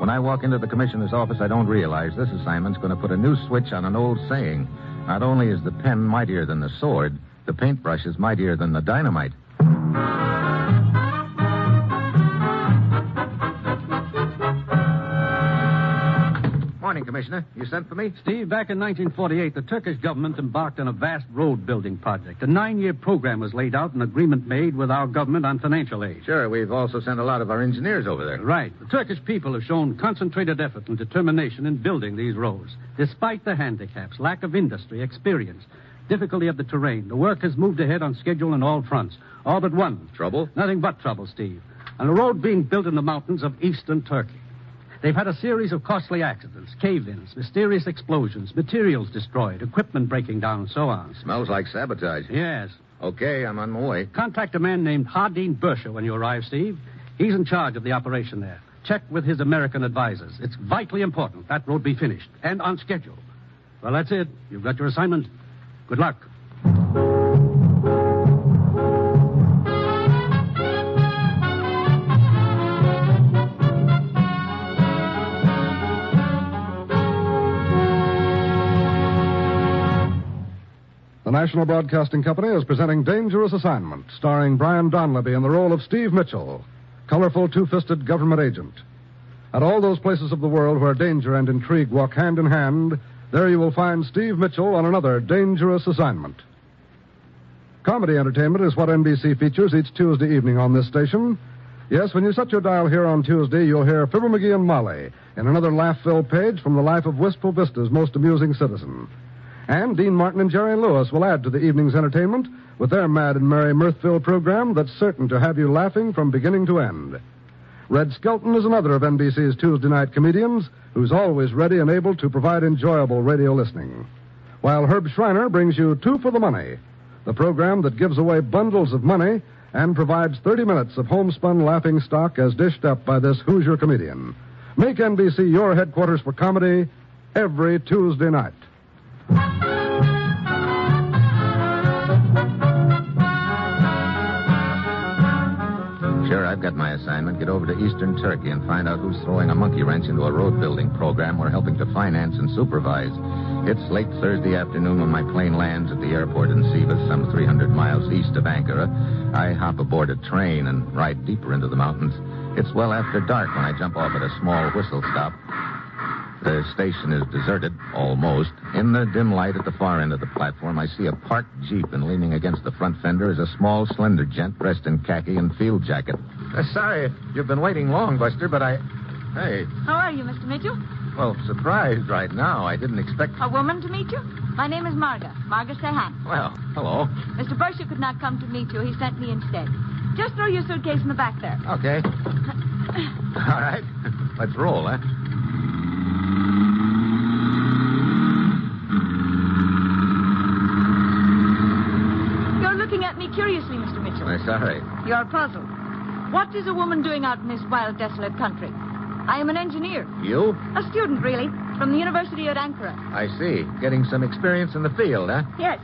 when I walk into the commissioner's office, I don't realize this assignment's going to put a new switch on an old saying. Not only is the pen mightier than the sword, the paintbrush is mightier than the dynamite. Commissioner. You sent for me? Steve, back in 1948, the Turkish government embarked on a vast road building project. A nine year program was laid out, an agreement made with our government on financial aid. Sure, we've also sent a lot of our engineers over there. Right. The Turkish people have shown concentrated effort and determination in building these roads. Despite the handicaps, lack of industry, experience, difficulty of the terrain, the work has moved ahead on schedule on all fronts. All but one. Trouble? Nothing but trouble, Steve. On a road being built in the mountains of eastern Turkey. They've had a series of costly accidents, cave ins, mysterious explosions, materials destroyed, equipment breaking down, so on. Smells like sabotage. Yes. Okay, I'm on my way. Contact a man named Hardeen Bersher when you arrive, Steve. He's in charge of the operation there. Check with his American advisors. It's vitally important that road be finished and on schedule. Well, that's it. You've got your assignment. Good luck. The National Broadcasting Company is presenting Dangerous Assignment, starring Brian Donlevy in the role of Steve Mitchell, colorful two fisted government agent. At all those places of the world where danger and intrigue walk hand in hand, there you will find Steve Mitchell on another dangerous assignment. Comedy entertainment is what NBC features each Tuesday evening on this station. Yes, when you set your dial here on Tuesday, you'll hear Fibber McGee and Molly in another laugh-filled page from the life of Wistful Vista's most amusing citizen. And Dean Martin and Jerry Lewis will add to the evening's entertainment with their mad and merry mirth-filled program that's certain to have you laughing from beginning to end. Red Skelton is another of NBC's Tuesday night comedians who's always ready and able to provide enjoyable radio listening. While Herb Shriner brings you Two for the Money, the program that gives away bundles of money and provides 30 minutes of homespun laughing stock as dished up by this Hoosier comedian. Make NBC your headquarters for comedy every Tuesday night. I've got my assignment. Get over to eastern Turkey and find out who's throwing a monkey wrench into a road building program we're helping to finance and supervise. It's late Thursday afternoon when my plane lands at the airport in Sivas, some 300 miles east of Ankara. I hop aboard a train and ride deeper into the mountains. It's well after dark when I jump off at a small whistle stop. The station is deserted, almost. In the dim light at the far end of the platform, I see a parked Jeep, and leaning against the front fender is a small, slender gent dressed in khaki and field jacket. Uh, sorry, you've been waiting long, Buster, but I. Hey, How are you, Mr. Mitchell? well, surprised right now. I didn't expect. A woman to meet you? My name is Marga, Marga Sehan. Well, hello. Mr. Bursher could not come to meet you. He sent me instead. Just throw your suitcase in the back there. Okay. All right. Let's roll, huh? You're looking at me curiously, Mr. Mitchell. Uh, sorry. You're puzzled. What is a woman doing out in this wild, desolate country? I am an engineer. You? A student, really, from the University at Ankara. I see. Getting some experience in the field, huh? Yes,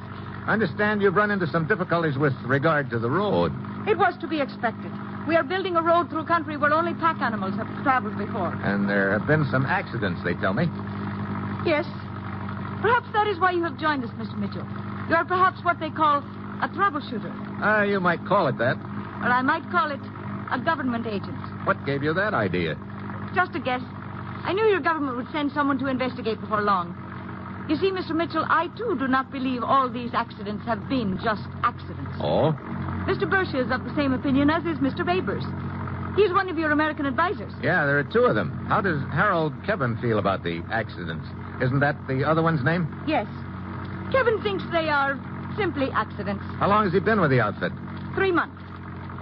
I understand you've run into some difficulties with regard to the road. it was to be expected. We are building a road through country where only pack animals have traveled before. And there have been some accidents, they tell me. Yes. Perhaps that is why you have joined us, Mr. Mitchell. You are perhaps what they call a troubleshooter. Ah, you might call it that. Or I might call it a government agent. What gave you that idea? Just a guess. I knew your government would send someone to investigate before long. You see, Mr. Mitchell, I too do not believe all these accidents have been just accidents. Oh? Mr. Bersher is of the same opinion as is Mr. Babers. He's one of your American advisors. Yeah, there are two of them. How does Harold Kevin feel about the accidents? Isn't that the other one's name? Yes. Kevin thinks they are simply accidents. How long has he been with the outfit? Three months.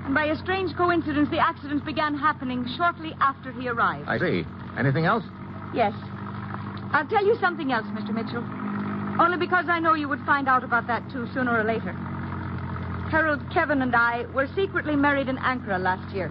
And by a strange coincidence, the accidents began happening shortly after he arrived. I see. Anything else? Yes. I'll tell you something else, Mr. Mitchell. Only because I know you would find out about that, too, sooner or later. Harold, Kevin, and I were secretly married in Ankara last year.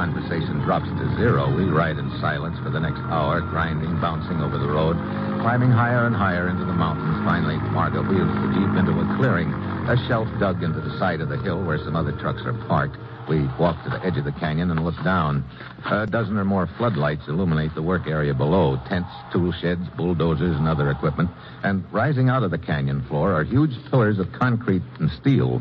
Conversation drops to zero. We ride in silence for the next hour, grinding, bouncing over the road, climbing higher and higher into the mountains. Finally, Margot wheels the Jeep into a clearing, a shelf dug into the side of the hill where some other trucks are parked. We walk to the edge of the canyon and look down. A dozen or more floodlights illuminate the work area below tents, tool sheds, bulldozers, and other equipment. And rising out of the canyon floor are huge pillars of concrete and steel.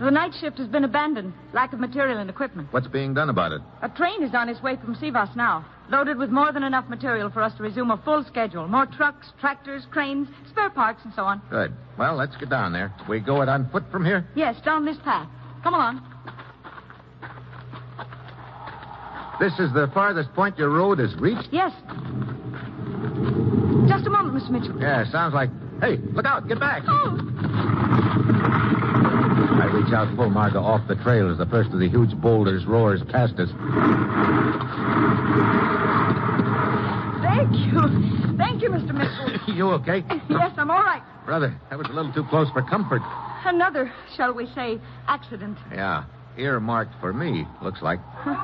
The night shift has been abandoned. Lack of material and equipment. What's being done about it? A train is on its way from Sivas now, loaded with more than enough material for us to resume a full schedule. More trucks, tractors, cranes, spare parts, and so on. Good. Well, let's get down there. We go it on foot from here? Yes, down this path. Come along. This is the farthest point your road has reached? Yes. Just a moment, Mr. Mitchell. Yeah, sounds like. Hey, look out, get back. Oh, I reach out and pull Margot off the trail as the first of the huge boulders roars past us. thank you. Thank you, Mr. Mitchell. you okay? yes, I'm all right. Brother, that was a little too close for comfort. Another, shall we say, accident. Yeah, earmarked for me, looks like. Hello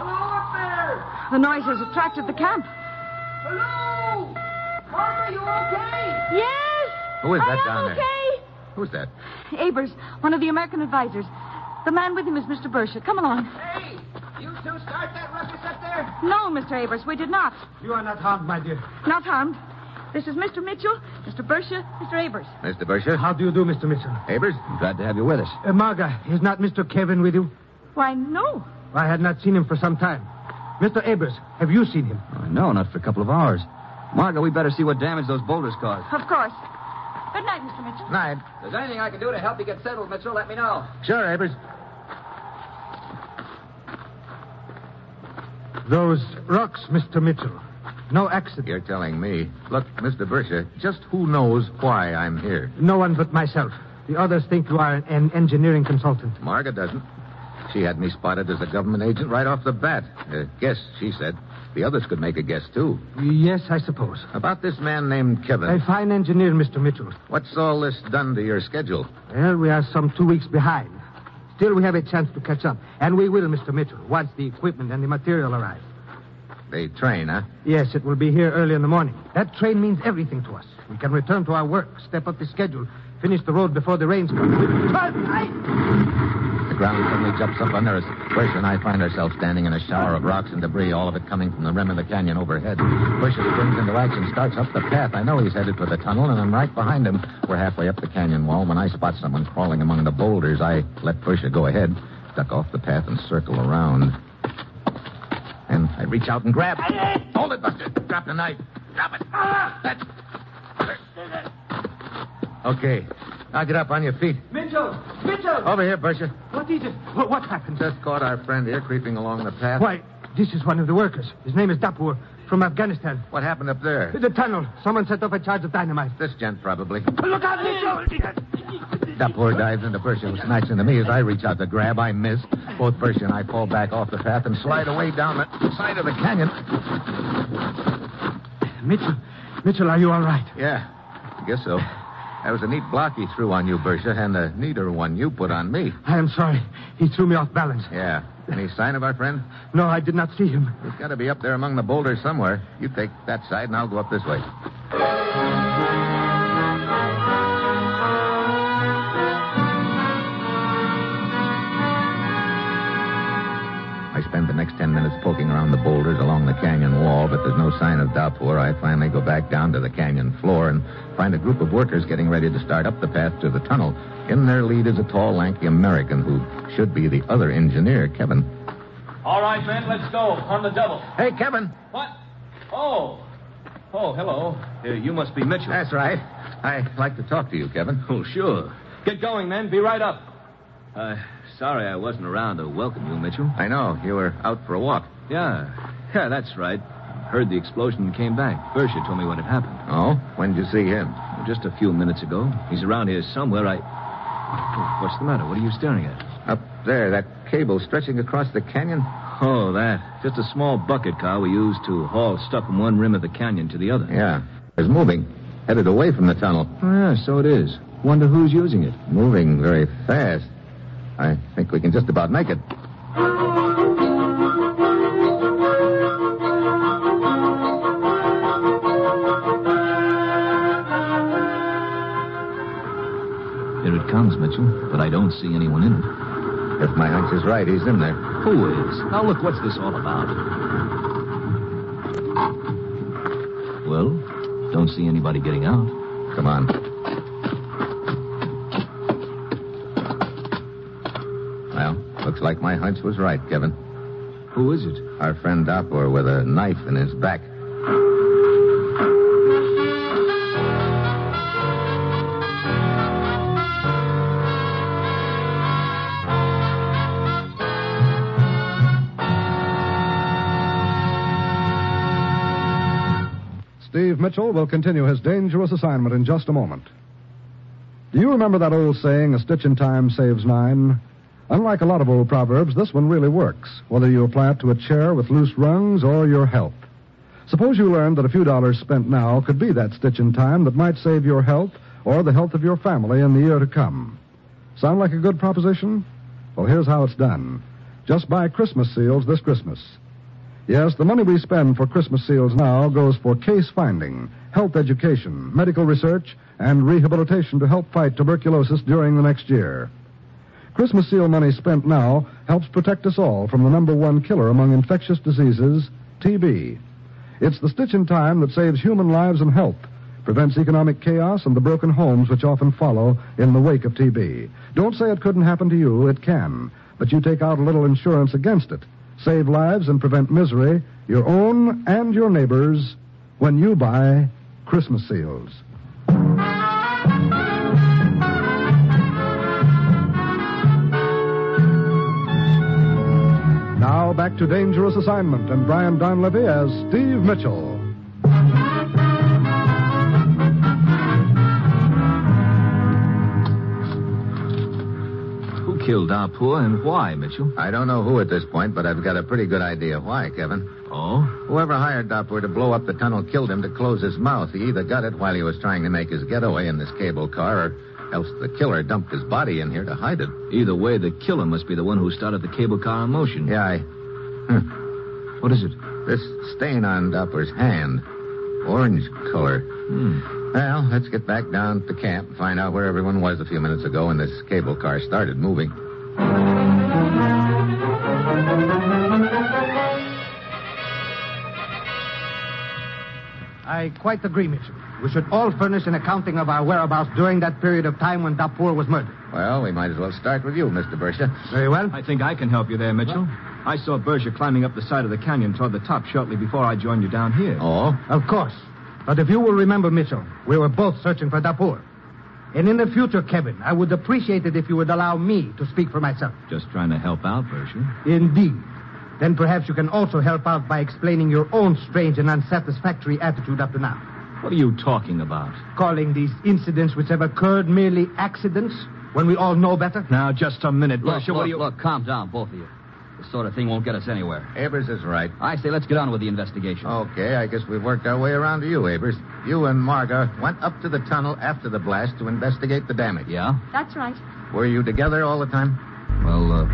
up there! The noise has attracted the camp. Hello! Martha, you okay? Yes. Who is that I am down there? Okay. Who's that? Abers, one of the American advisors. The man with him is Mr. Bersha. Come along. Hey, you two start that ruckus up there? No, Mr. Abers, we did not. You are not harmed, my dear. Not harmed. This is Mr. Mitchell, Mr. Bersha, Mr. Abers. Mr. Bersher? How do you do, Mr. Mitchell? Abers? Glad to have you with us. Uh, Marga, is not Mr. Kevin with you? Why, no. I had not seen him for some time. Mr. Abers, have you seen him? Uh, no, not for a couple of hours. Margot, we better see what damage those boulders caused. Of course. Good night, Mr. Mitchell. Good night. If there's anything I can do to help you get settled, Mitchell, let me know. Sure, Abers. Those rocks, Mr. Mitchell. No accident. You're telling me. Look, Mr. Bersher, just who knows why I'm here? No one but myself. The others think you are an engineering consultant. Marga doesn't. She had me spotted as a government agent right off the bat. Uh, guess, she said. The others could make a guess, too. Yes, I suppose. About this man named Kevin. A fine engineer, Mr. Mitchell. What's all this done to your schedule? Well, we are some two weeks behind. Still, we have a chance to catch up. And we will, Mr. Mitchell, once the equipment and the material arrive. The train, huh? Yes, it will be here early in the morning. That train means everything to us. We can return to our work, step up the schedule, finish the road before the rains come. Ground suddenly jumps up under us. Bush and I find ourselves standing in a shower of rocks and debris, all of it coming from the rim of the canyon overhead. Bush springs into action, starts up the path. I know he's headed for the tunnel, and I'm right behind him. We're halfway up the canyon wall when I spot someone crawling among the boulders. I let Bush go ahead, duck off the path, and circle around. And I reach out and grab. Hold it, Buster. Drop the knife. Drop it. That's. Okay. Now get up on your feet. Mitchell! Mitchell! Over here, Buster. What is it? What, what happened? Just caught our friend here creeping along the path. Why, this is one of the workers. His name is Dapur from Afghanistan. What happened up there? The tunnel. Someone set off a charge of dynamite. This gent, probably. Look out, Mitchell! Dapur dives into Persia and snatches into me as I reach out to grab. I miss. Both Persia and I fall back off the path and slide away down the side of the canyon. Mitchell, Mitchell, are you all right? Yeah, I guess so. That was a neat block he threw on you, Bercia, and a neater one you put on me. I am sorry. He threw me off balance. Yeah. Any sign of our friend? No, I did not see him. He's got to be up there among the boulders somewhere. You take that side, and I'll go up this way. Ten minutes poking around the boulders along the canyon wall, but there's no sign of Dapur. I finally go back down to the canyon floor and find a group of workers getting ready to start up the path to the tunnel. In their lead is a tall, lanky American who should be the other engineer, Kevin. All right, men, let's go. On the double. Hey, Kevin. What? Oh. Oh, hello. Uh, you must be Mitchell. That's right. I'd like to talk to you, Kevin. Oh, sure. Get going, men. Be right up. Uh, sorry I wasn't around to welcome you, Mitchell. I know. You were out for a walk. Yeah. Yeah, that's right. Heard the explosion and came back. Bersha told me what had happened. Oh? When did you see him? Just a few minutes ago. He's around here somewhere. I. What's the matter? What are you staring at? Up there, that cable stretching across the canyon. Oh, that. Just a small bucket car we use to haul stuff from one rim of the canyon to the other. Yeah. It's moving. Headed away from the tunnel. Oh, yeah, so it is. Wonder who's using it. Moving very fast. I think we can just about make it. Here it comes, Mitchell. But I don't see anyone in it. If my hunch is right, he's in there. Who is? Now, look, what's this all about? Well, don't see anybody getting out. Come on. Looks like my hunch was right, Kevin. Who is it? Our friend Dopper with a knife in his back. Steve Mitchell will continue his dangerous assignment in just a moment. Do you remember that old saying, a stitch in time saves nine? Unlike a lot of old proverbs, this one really works, whether you apply it to a chair with loose rungs or your health. Suppose you learned that a few dollars spent now could be that stitch in time that might save your health or the health of your family in the year to come. Sound like a good proposition? Well, here's how it's done. Just buy Christmas seals this Christmas. Yes, the money we spend for Christmas seals now goes for case finding, health education, medical research, and rehabilitation to help fight tuberculosis during the next year. Christmas seal money spent now helps protect us all from the number one killer among infectious diseases, TB. It's the stitch in time that saves human lives and health, prevents economic chaos and the broken homes which often follow in the wake of TB. Don't say it couldn't happen to you, it can, but you take out a little insurance against it. Save lives and prevent misery, your own and your neighbors, when you buy Christmas seals. Now back to Dangerous Assignment and Brian Donlevy as Steve Mitchell. Who killed Darpour and why, Mitchell? I don't know who at this point, but I've got a pretty good idea why, Kevin. Oh? Whoever hired Doppler to blow up the tunnel killed him to close his mouth. He either got it while he was trying to make his getaway in this cable car, or else the killer dumped his body in here to hide it. Either way, the killer must be the one who started the cable car in motion. Yeah, I. What is it? This stain on Doppler's hand. Orange color. Hmm. Well, let's get back down to camp and find out where everyone was a few minutes ago when this cable car started moving. I quite agree, Mitchell. We should all furnish an accounting of our whereabouts during that period of time when Dapoor was murdered. Well, we might as well start with you, Mr. Bersha. Very well. I think I can help you there, Mitchell. I saw Berger climbing up the side of the canyon toward the top shortly before I joined you down here. Oh? Of course. But if you will remember, Mitchell, we were both searching for Dapoor. And in the future, Kevin, I would appreciate it if you would allow me to speak for myself. Just trying to help out, Berger. Indeed. Then perhaps you can also help out by explaining your own strange and unsatisfactory attitude up to now. What are you talking about? Calling these incidents which have occurred merely accidents when we all know better? Now, just a minute, Look, Berger. look, what do you... look, calm down, both of you. This sort of thing won't get us anywhere. Abers is right. I say let's get on with the investigation. Okay, I guess we've worked our way around to you, Abers. You and Marga went up to the tunnel after the blast to investigate the damage. Yeah? That's right. Were you together all the time? Well, uh,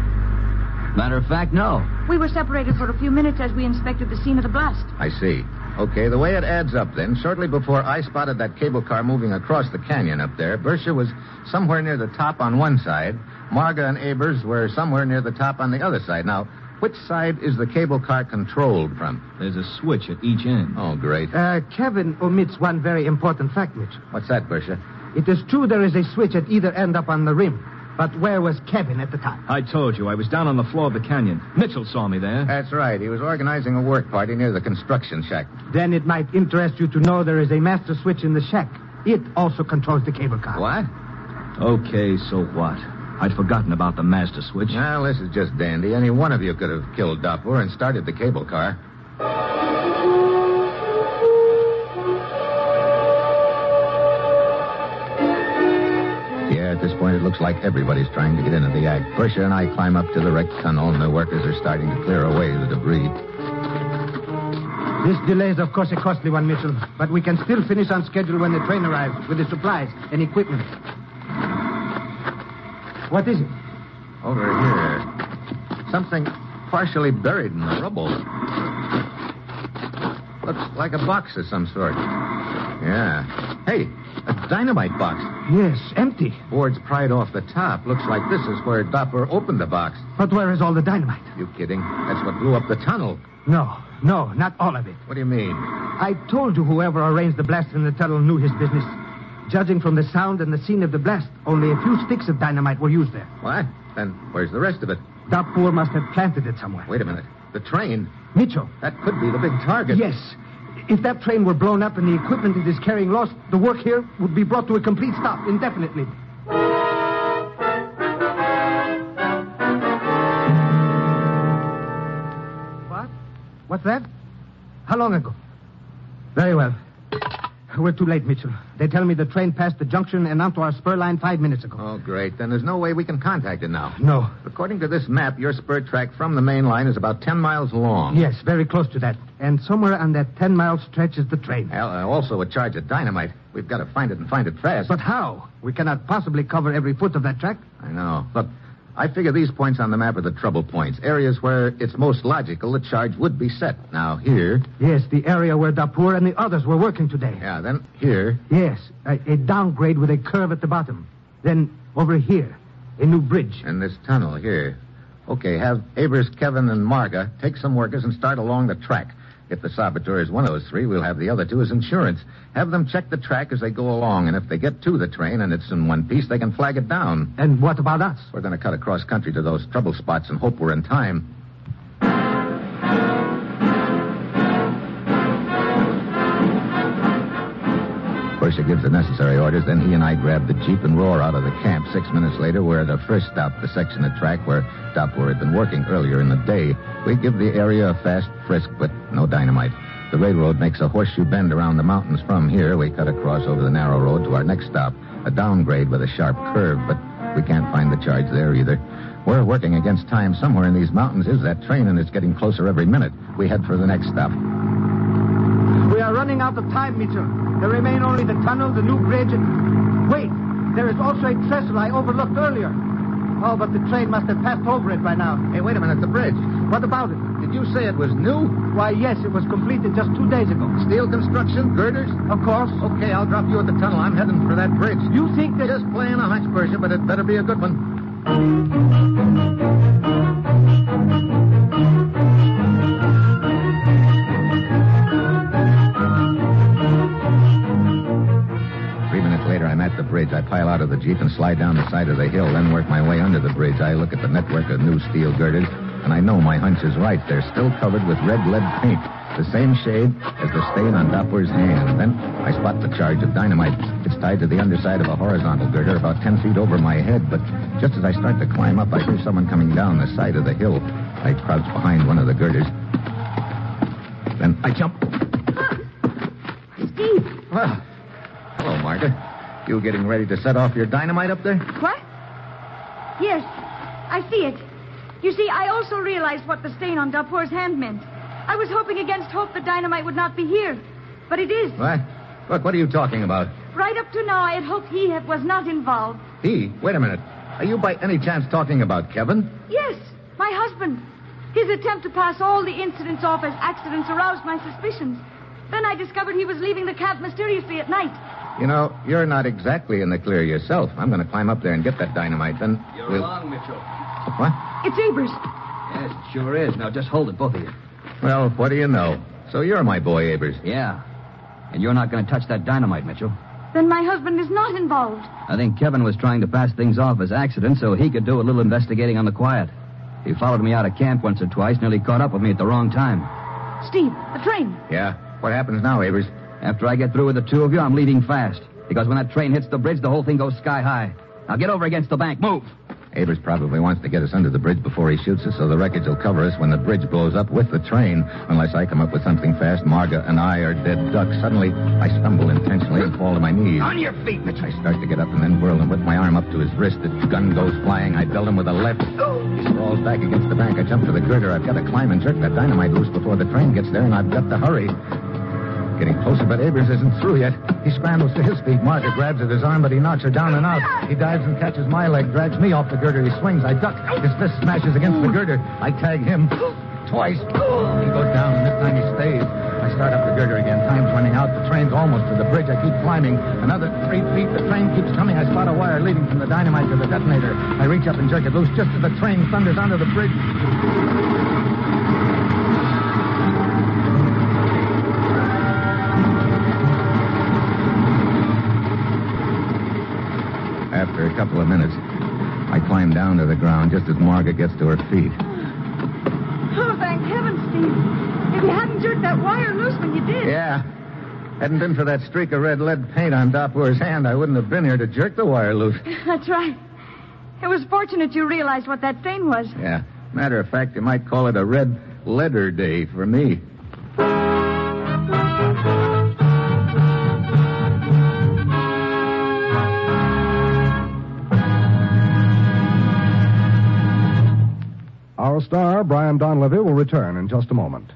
matter of fact, no. We were separated for a few minutes as we inspected the scene of the blast. I see. Okay, the way it adds up then, shortly before I spotted that cable car moving across the canyon up there, Bersha was somewhere near the top on one side. Marga and Abers were somewhere near the top on the other side. Now, which side is the cable car controlled from? There's a switch at each end. Oh, great. Uh, Kevin omits one very important fact, Mitchell. What's that, Bersha? It is true there is a switch at either end up on the rim. But where was Kevin at the time? I told you, I was down on the floor of the canyon. Mitchell saw me there. That's right. He was organizing a work party near the construction shack. Then it might interest you to know there is a master switch in the shack. It also controls the cable car. What? Okay, so what? I'd forgotten about the master switch. Well, this is just dandy. Any one of you could have killed Doppler and started the cable car. Yeah, at this point, It looks like everybody's trying to get into the act. Bercia and I climb up to the wrecked tunnel, and the workers are starting to clear away the debris. This delay is, of course, a costly one, Mitchell, but we can still finish on schedule when the train arrives with the supplies and equipment. What is it? Over here. Something partially buried in the rubble. Looks like a box of some sort. Yeah. Hey, a dynamite box. Yes, empty. Boards pried off the top. Looks like this is where Doppler opened the box. But where is all the dynamite? You kidding? That's what blew up the tunnel. No, no, not all of it. What do you mean? I told you whoever arranged the blast in the tunnel knew his business. Judging from the sound and the scene of the blast, only a few sticks of dynamite were used there. Why? Then where's the rest of it? That Dapur must have planted it somewhere. Wait a minute. The train. Mitchell. That could be the big target. Yes. If that train were blown up and the equipment it is carrying lost, the work here would be brought to a complete stop indefinitely. What? What's that? How long ago? Very well. We're too late, Mitchell. They tell me the train passed the junction and onto our spur line five minutes ago. Oh, great. Then there's no way we can contact it now. No. According to this map, your spur track from the main line is about 10 miles long. Yes, very close to that. And somewhere on that 10 mile stretch is the train. Well, uh, also a charge of dynamite. We've got to find it and find it fast. But how? We cannot possibly cover every foot of that track. I know. Look, I figure these points on the map are the trouble points, areas where it's most logical the charge would be set. Now, here. Yes, the area where Dapur and the others were working today. Yeah, then here. Yes, a, a downgrade with a curve at the bottom. Then over here, a new bridge. And this tunnel here. Okay, have Avers, Kevin, and Marga take some workers and start along the track. If the saboteur is one of those three, we'll have the other two as insurance. Have them check the track as they go along, and if they get to the train and it's in one piece, they can flag it down. And what about us? We're going to cut across country to those trouble spots and hope we're in time. Bercia gives the necessary orders, then he and I grab the Jeep and roar out of the camp. Six minutes later, we're at a first stop, the section of track where Doppler had been working earlier in the day. We give the area a fast frisk, but no dynamite. The railroad makes a horseshoe bend around the mountains from here. We cut across over the narrow road to our next stop, a downgrade with a sharp curve, but we can't find the charge there either. We're working against time. Somewhere in these mountains is that train, and it's getting closer every minute. We head for the next stop. We are running out of time, Mitchell. There remain only the tunnel, the new bridge, and... Wait, there is also a trestle I overlooked earlier. Oh, but the train must have passed over it by now. Hey, wait a minute, the bridge. What about it? Did you say it was new? Why, yes, it was completed just two days ago. Steel construction, girders? Of course. Okay, I'll drop you at the tunnel. I'm heading for that bridge. You think that... Just playing a hunch, Bercia, but it better be a good one. Bridge. I pile out of the Jeep and slide down the side of the hill, then work my way under the bridge. I look at the network of new steel girders, and I know my hunch is right. They're still covered with red lead paint, the same shade as the stain on Doppler's hand. Then I spot the charge of dynamite. It's tied to the underside of a horizontal girder about ten feet over my head, but just as I start to climb up, I hear someone coming down the side of the hill. I crouch behind one of the girders. Then I jump. Ah, Steve, Well, hello, Martha. You getting ready to set off your dynamite up there? what? Yes, I see it. You see, I also realized what the stain on Dapur's hand meant. I was hoping against hope the dynamite would not be here. But it is. What? Look, what are you talking about? Right up to now, I had hoped he had, was not involved. He? Wait a minute. Are you by any chance talking about Kevin? Yes, my husband. His attempt to pass all the incidents off as accidents aroused my suspicions. Then I discovered he was leaving the camp mysteriously at night. You know, you're not exactly in the clear yourself. I'm going to climb up there and get that dynamite. Then You're we'll... wrong, Mitchell. What? It's Abers. Yes, it sure is. Now just hold it, both of you. Well, what do you know? So you're my boy, Abers. Yeah. And you're not going to touch that dynamite, Mitchell. Then my husband is not involved. I think Kevin was trying to pass things off as accidents so he could do a little investigating on the quiet. He followed me out of camp once or twice, nearly caught up with me at the wrong time. Steve, the train. Yeah. What happens now, Abers? After I get through with the two of you, I'm leaving fast. Because when that train hits the bridge, the whole thing goes sky high. Now get over against the bank. Move. Abers probably wants to get us under the bridge before he shoots us, so the wreckage will cover us when the bridge blows up with the train. Unless I come up with something fast, Marga and I are dead ducks. Suddenly, I stumble intentionally and fall to my knees. On your feet, Mitch, I start to get up and then whirl and with my arm up to his wrist. The gun goes flying. I belt him with a left. He sprawls back against the bank. I jump to the girder. I've got to climb and jerk that dynamite loose before the train gets there, and I've got to hurry. Getting closer, but Abers isn't through yet. He scrambles to his feet. Marga grabs at his arm, but he knocks her down and out. He dives and catches my leg, drags me off the girder. He swings. I duck. His fist smashes against the girder. I tag him twice. He goes down, and this time he stays. I start up the girder again. Time's running out. The train's almost to the bridge. I keep climbing. Another three feet. The train keeps coming. I spot a wire leading from the dynamite to the detonator. I reach up and jerk it loose just as the train thunders onto the bridge. Couple of minutes, I climb down to the ground just as Marga gets to her feet. Oh, thank heaven, Steve. If you hadn't jerked that wire loose when you did. Yeah. Hadn't been for that streak of red lead paint on Dopur's hand, I wouldn't have been here to jerk the wire loose. That's right. It was fortunate you realized what that stain was. Yeah. Matter of fact, you might call it a red letter day for me. Star, Brian Donlevy, will return in just a moment.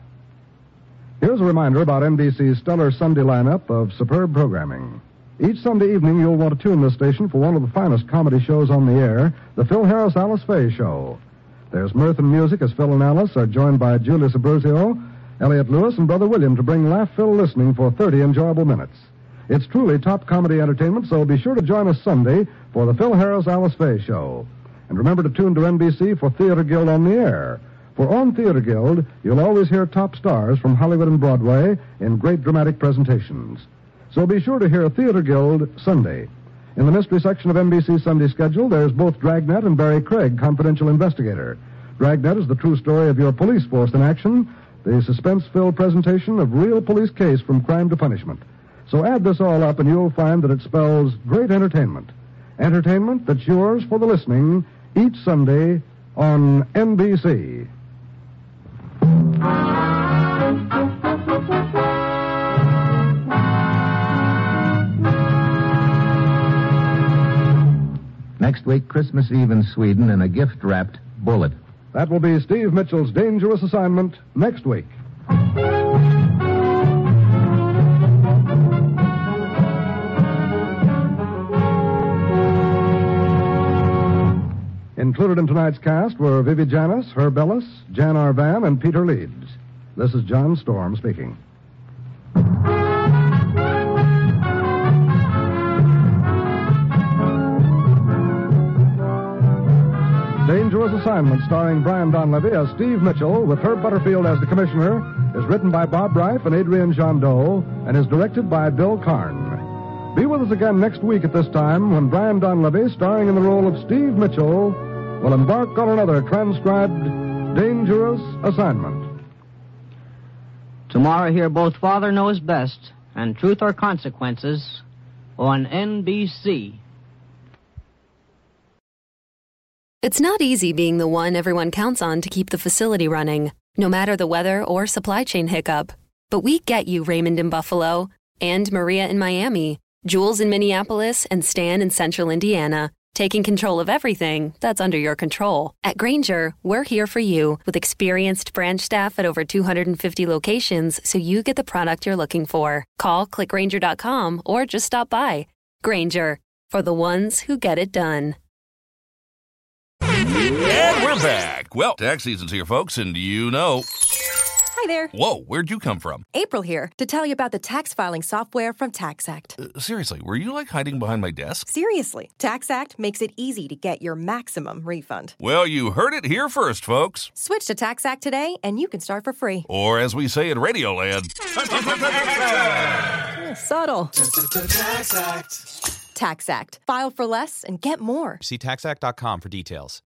Here's a reminder about NBC's stellar Sunday lineup of superb programming. Each Sunday evening, you'll want to tune this station for one of the finest comedy shows on the air, the Phil Harris Alice Faye Show. There's mirth and music as Phil and Alice are joined by Julius Abbruzzio, Elliott Lewis, and Brother William to bring laugh filled listening for 30 enjoyable minutes. It's truly top comedy entertainment, so be sure to join us Sunday for the Phil Harris Alice Faye Show. And remember to tune to NBC for Theater Guild on the Air. For on Theater Guild, you'll always hear top stars from Hollywood and Broadway in great dramatic presentations. So be sure to hear Theater Guild Sunday. In the mystery section of NBC's Sunday schedule, there's both Dragnet and Barry Craig, confidential investigator. Dragnet is the true story of your police force in action, the suspense filled presentation of real police case from crime to punishment. So add this all up, and you'll find that it spells great entertainment. Entertainment that's yours for the listening each Sunday on NBC. Next week, Christmas Eve in Sweden and a gift wrapped bullet. That will be Steve Mitchell's dangerous assignment next week. Included in tonight's cast were Vivi Janiss, Herb Ellis, Jan Arvan, and Peter Leeds. This is John Storm speaking. Dangerous Assignment, starring Brian Donlevy as Steve Mitchell, with Herb Butterfield as the commissioner, is written by Bob Ryf and Adrian Gendot, and is directed by Bill Karn. Be with us again next week at this time when Brian Donlevy, starring in the role of Steve Mitchell, will embark on another transcribed Dangerous Assignment. Tomorrow, hear both Father Knows Best and Truth or Consequences on NBC. It's not easy being the one everyone counts on to keep the facility running, no matter the weather or supply chain hiccup. But we get you, Raymond in Buffalo, and Maria in Miami, Jules in Minneapolis, and Stan in Central Indiana, taking control of everything that's under your control. At Grainger, we're here for you with experienced branch staff at over 250 locations so you get the product you're looking for. Call clickgrainger.com or just stop by. Grainger, for the ones who get it done. And we're back. Well, tax season's here, folks, and you know. Hi there. Whoa, where'd you come from? April here to tell you about the tax filing software from TaxAct. Uh, seriously, were you like hiding behind my desk? Seriously, TaxAct makes it easy to get your maximum refund. Well, you heard it here first, folks. Switch to TaxAct today and you can start for free. Or as we say in Radioland, Subtle. TaxAct. TaxAct. File for less and get more. See taxact.com for details.